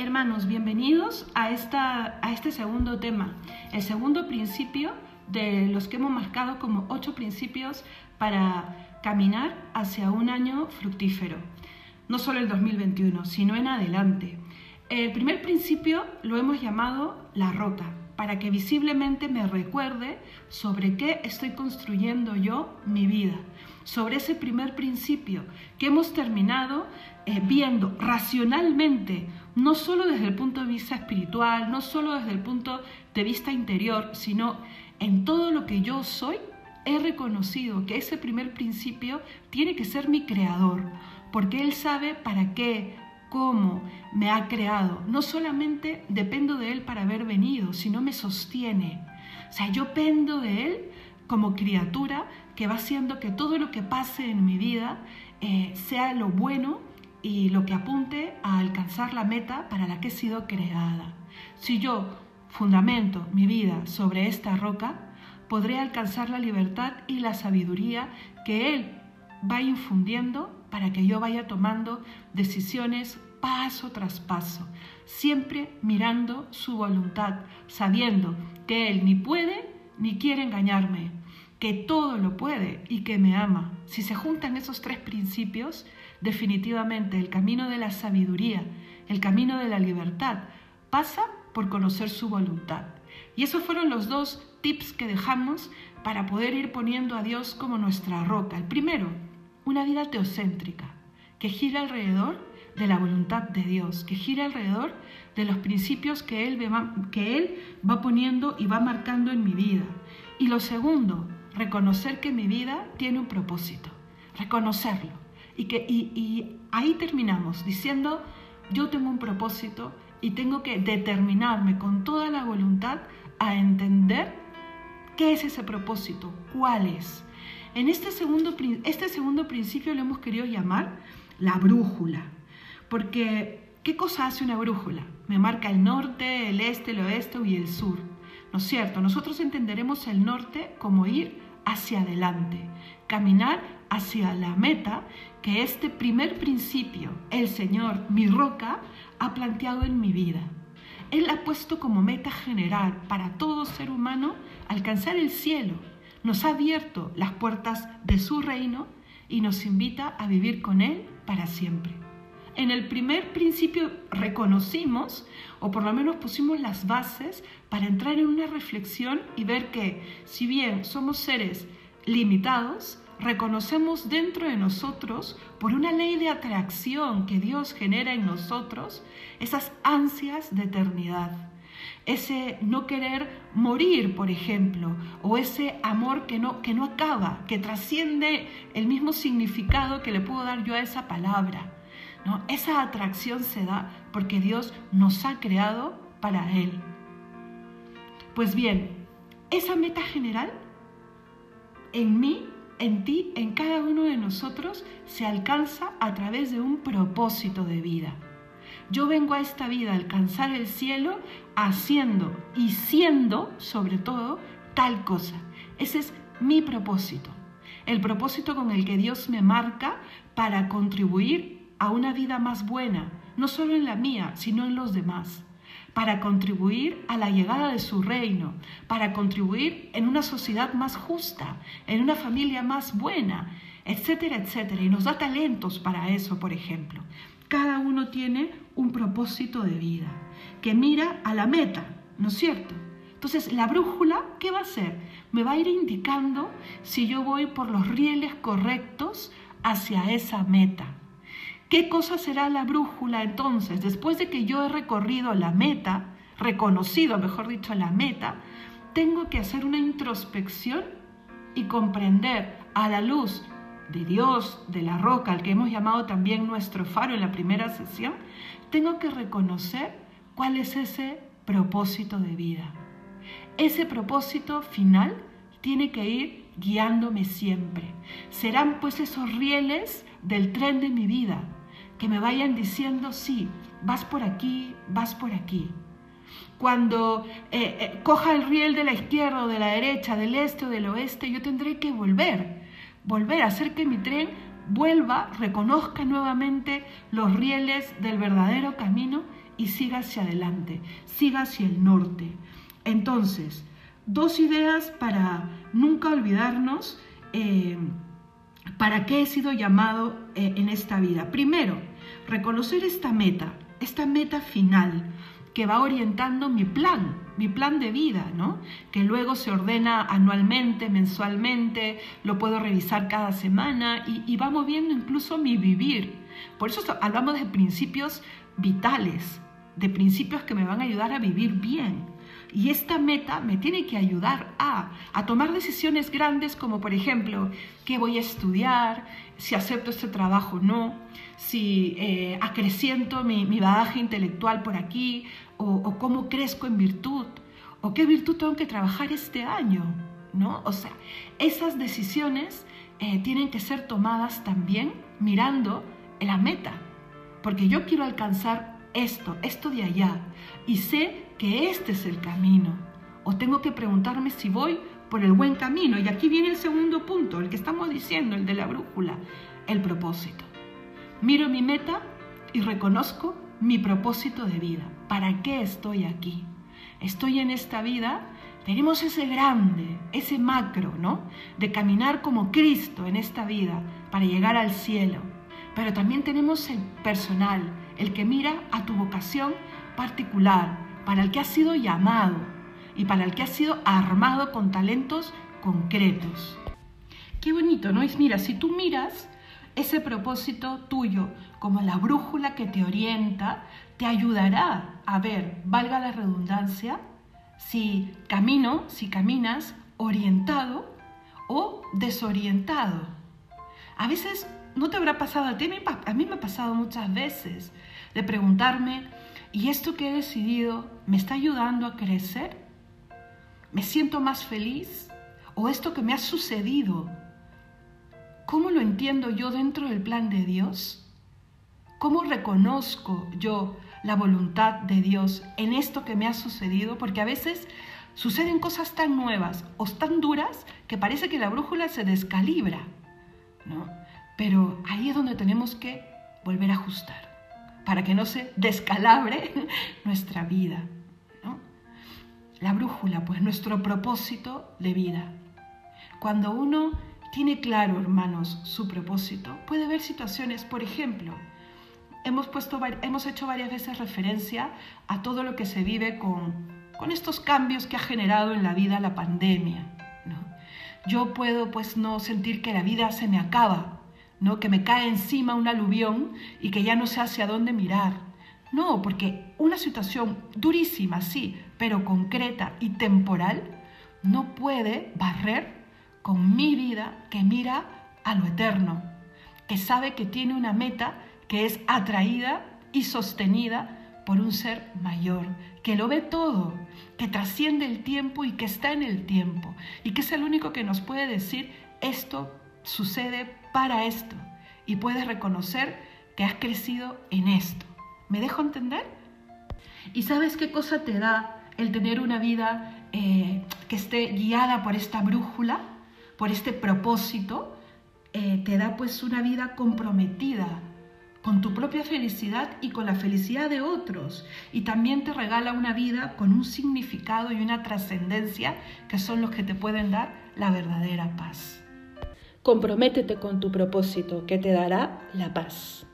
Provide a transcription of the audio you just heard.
Hermanos, bienvenidos a, esta, a este segundo tema, el segundo principio de los que hemos marcado como ocho principios para caminar hacia un año fructífero. No solo el 2021, sino en adelante. El primer principio lo hemos llamado la roca, para que visiblemente me recuerde sobre qué estoy construyendo yo mi vida, sobre ese primer principio que hemos terminado eh, viendo racionalmente, no solo desde el punto de vista espiritual, no solo desde el punto de vista interior, sino en todo lo que yo soy, he reconocido que ese primer principio tiene que ser mi creador, porque Él sabe para qué, cómo me ha creado. No solamente dependo de Él para haber venido, sino me sostiene. O sea, yo pendo de Él como criatura que va haciendo que todo lo que pase en mi vida eh, sea lo bueno y lo que apunte a alcanzar la meta para la que he sido creada. Si yo fundamento mi vida sobre esta roca, podré alcanzar la libertad y la sabiduría que Él va infundiendo para que yo vaya tomando decisiones paso tras paso, siempre mirando su voluntad, sabiendo que Él ni puede ni quiere engañarme, que todo lo puede y que me ama. Si se juntan esos tres principios, definitivamente el camino de la sabiduría, el camino de la libertad, pasa por conocer su voluntad. Y esos fueron los dos tips que dejamos para poder ir poniendo a Dios como nuestra roca. El primero, una vida teocéntrica, que gira alrededor de la voluntad de Dios, que gira alrededor de los principios que Él, que él va poniendo y va marcando en mi vida. Y lo segundo, reconocer que mi vida tiene un propósito, reconocerlo. Y, que, y, ahí terminamos diciendo, yo tengo un propósito y tengo que determinarme con toda la voluntad a entender qué es ese propósito, cuál es. En este segundo, este segundo principio lo hemos querido llamar la brújula, porque ¿qué cosa hace una brújula? Me marca el norte, el este, el oeste y el sur. ¿No es cierto? Nosotros entenderemos el norte como ir hacia adelante, caminar hacia la meta que este primer principio, el Señor, mi roca, ha planteado en mi vida. Él ha puesto como meta general para todo ser humano alcanzar el cielo. Nos ha abierto las puertas de su reino y nos invita a vivir con Él para siempre. En el primer principio reconocimos, o por lo menos pusimos las bases para entrar en una reflexión y ver que si bien somos seres limitados, reconocemos dentro de nosotros, por una ley de atracción que Dios genera en nosotros, esas ansias de eternidad, ese no querer morir, por ejemplo, o ese amor que no, que no acaba, que trasciende el mismo significado que le puedo dar yo a esa palabra. ¿no? Esa atracción se da porque Dios nos ha creado para Él. Pues bien, esa meta general en mí en ti, en cada uno de nosotros, se alcanza a través de un propósito de vida. Yo vengo a esta vida a alcanzar el cielo haciendo y siendo, sobre todo, tal cosa. Ese es mi propósito. El propósito con el que Dios me marca para contribuir a una vida más buena, no solo en la mía, sino en los demás para contribuir a la llegada de su reino, para contribuir en una sociedad más justa, en una familia más buena, etcétera, etcétera. Y nos da talentos para eso, por ejemplo. Cada uno tiene un propósito de vida que mira a la meta, ¿no es cierto? Entonces, la brújula, ¿qué va a hacer? Me va a ir indicando si yo voy por los rieles correctos hacia esa meta. ¿Qué cosa será la brújula entonces? Después de que yo he recorrido la meta, reconocido, mejor dicho, la meta, tengo que hacer una introspección y comprender a la luz de Dios, de la roca, al que hemos llamado también nuestro faro en la primera sesión, tengo que reconocer cuál es ese propósito de vida. Ese propósito final tiene que ir guiándome siempre. Serán pues esos rieles del tren de mi vida que me vayan diciendo, sí, vas por aquí, vas por aquí. Cuando eh, eh, coja el riel de la izquierda o de la derecha, del este o del oeste, yo tendré que volver, volver a hacer que mi tren vuelva, reconozca nuevamente los rieles del verdadero camino y siga hacia adelante, siga hacia el norte. Entonces, dos ideas para nunca olvidarnos eh, para qué he sido llamado eh, en esta vida. Primero, reconocer esta meta, esta meta final que va orientando mi plan, mi plan de vida, ¿no? Que luego se ordena anualmente, mensualmente, lo puedo revisar cada semana y, y va moviendo incluso mi vivir. Por eso hablamos de principios vitales, de principios que me van a ayudar a vivir bien. Y esta meta me tiene que ayudar a, tomar decisiones grandes como por ejemplo, qué voy a estudiar, si acepto este trabajo o no, si eh, acreciento mi, bagaje intelectual por aquí, o, cómo crezco en virtud, o qué virtud tengo que trabajar este año, ¿no? O sea, esas decisiones eh, tienen que ser tomadas también mirando la meta, porque yo quiero alcanzar esto, esto de allá, y sé que este es el camino. O tengo que preguntarme si voy por el buen camino. Y aquí viene el segundo punto, el que estamos diciendo, el de la brújula, el propósito. Miro mi meta y reconozco mi propósito de vida. ¿Para qué estoy aquí? Estoy en esta vida, tenemos ese grande, ese macro, ¿no? De caminar como Cristo en esta vida para llegar al cielo. Pero también tenemos el personal, el que mira a tu vocación particular, para el que ha sido llamado y para el que ha sido armado con talentos concretos. Qué bonito, ¿no? Es mira, si tú miras ese propósito tuyo como la brújula que te orienta, te ayudará a ver, valga la redundancia, si camino, si caminas orientado o desorientado. A veces no te habrá pasado a ti, a mí me ha pasado muchas veces de preguntarme, ¿y esto que he decidido me está ayudando a crecer? ¿Me siento más feliz? ¿O esto que me ha sucedido, cómo lo entiendo yo dentro del plan de Dios? ¿Cómo reconozco yo la voluntad de Dios en esto que me ha sucedido? Porque a veces suceden cosas tan nuevas o tan duras que parece que la brújula se descalibra, ¿no? Pero ahí es donde tenemos que volver a ajustar para que no se descalabre nuestra vida. La brújula, pues nuestro propósito de vida. Cuando uno tiene claro, hermanos, su propósito, puede ver situaciones, por ejemplo, hemos, puesto, hemos hecho varias veces referencia a todo lo que se vive con, con estos cambios que ha generado en la vida la pandemia. Yo puedo pues no sentir que la vida se me acaba, ¿no? que me cae encima un aluvión y que ya no sé hacia dónde mirar. No, porque una situación durísima, sí, pero concreta y temporal, no puede barrer con mi vida que mira a lo eterno, que sabe que tiene una meta que es atraída y sostenida por un ser mayor, que lo ve todo, que trasciende el tiempo y que está en el tiempo, y que es el único que nos puede decir esto sucede para esto y puedes reconocer que has crecido en esto. ¿Me dejo entender? ¿Y sabes qué cosa te da el tener una vida eh, que esté guiada por esta brújula, por este propósito? Eh, te da pues una vida comprometida con tu propia felicidad y con la felicidad de otros. Y también te regala una vida con un significado y una trascendencia que son los que te pueden dar la verdadera paz. Comprométete con tu propósito que te dará la paz.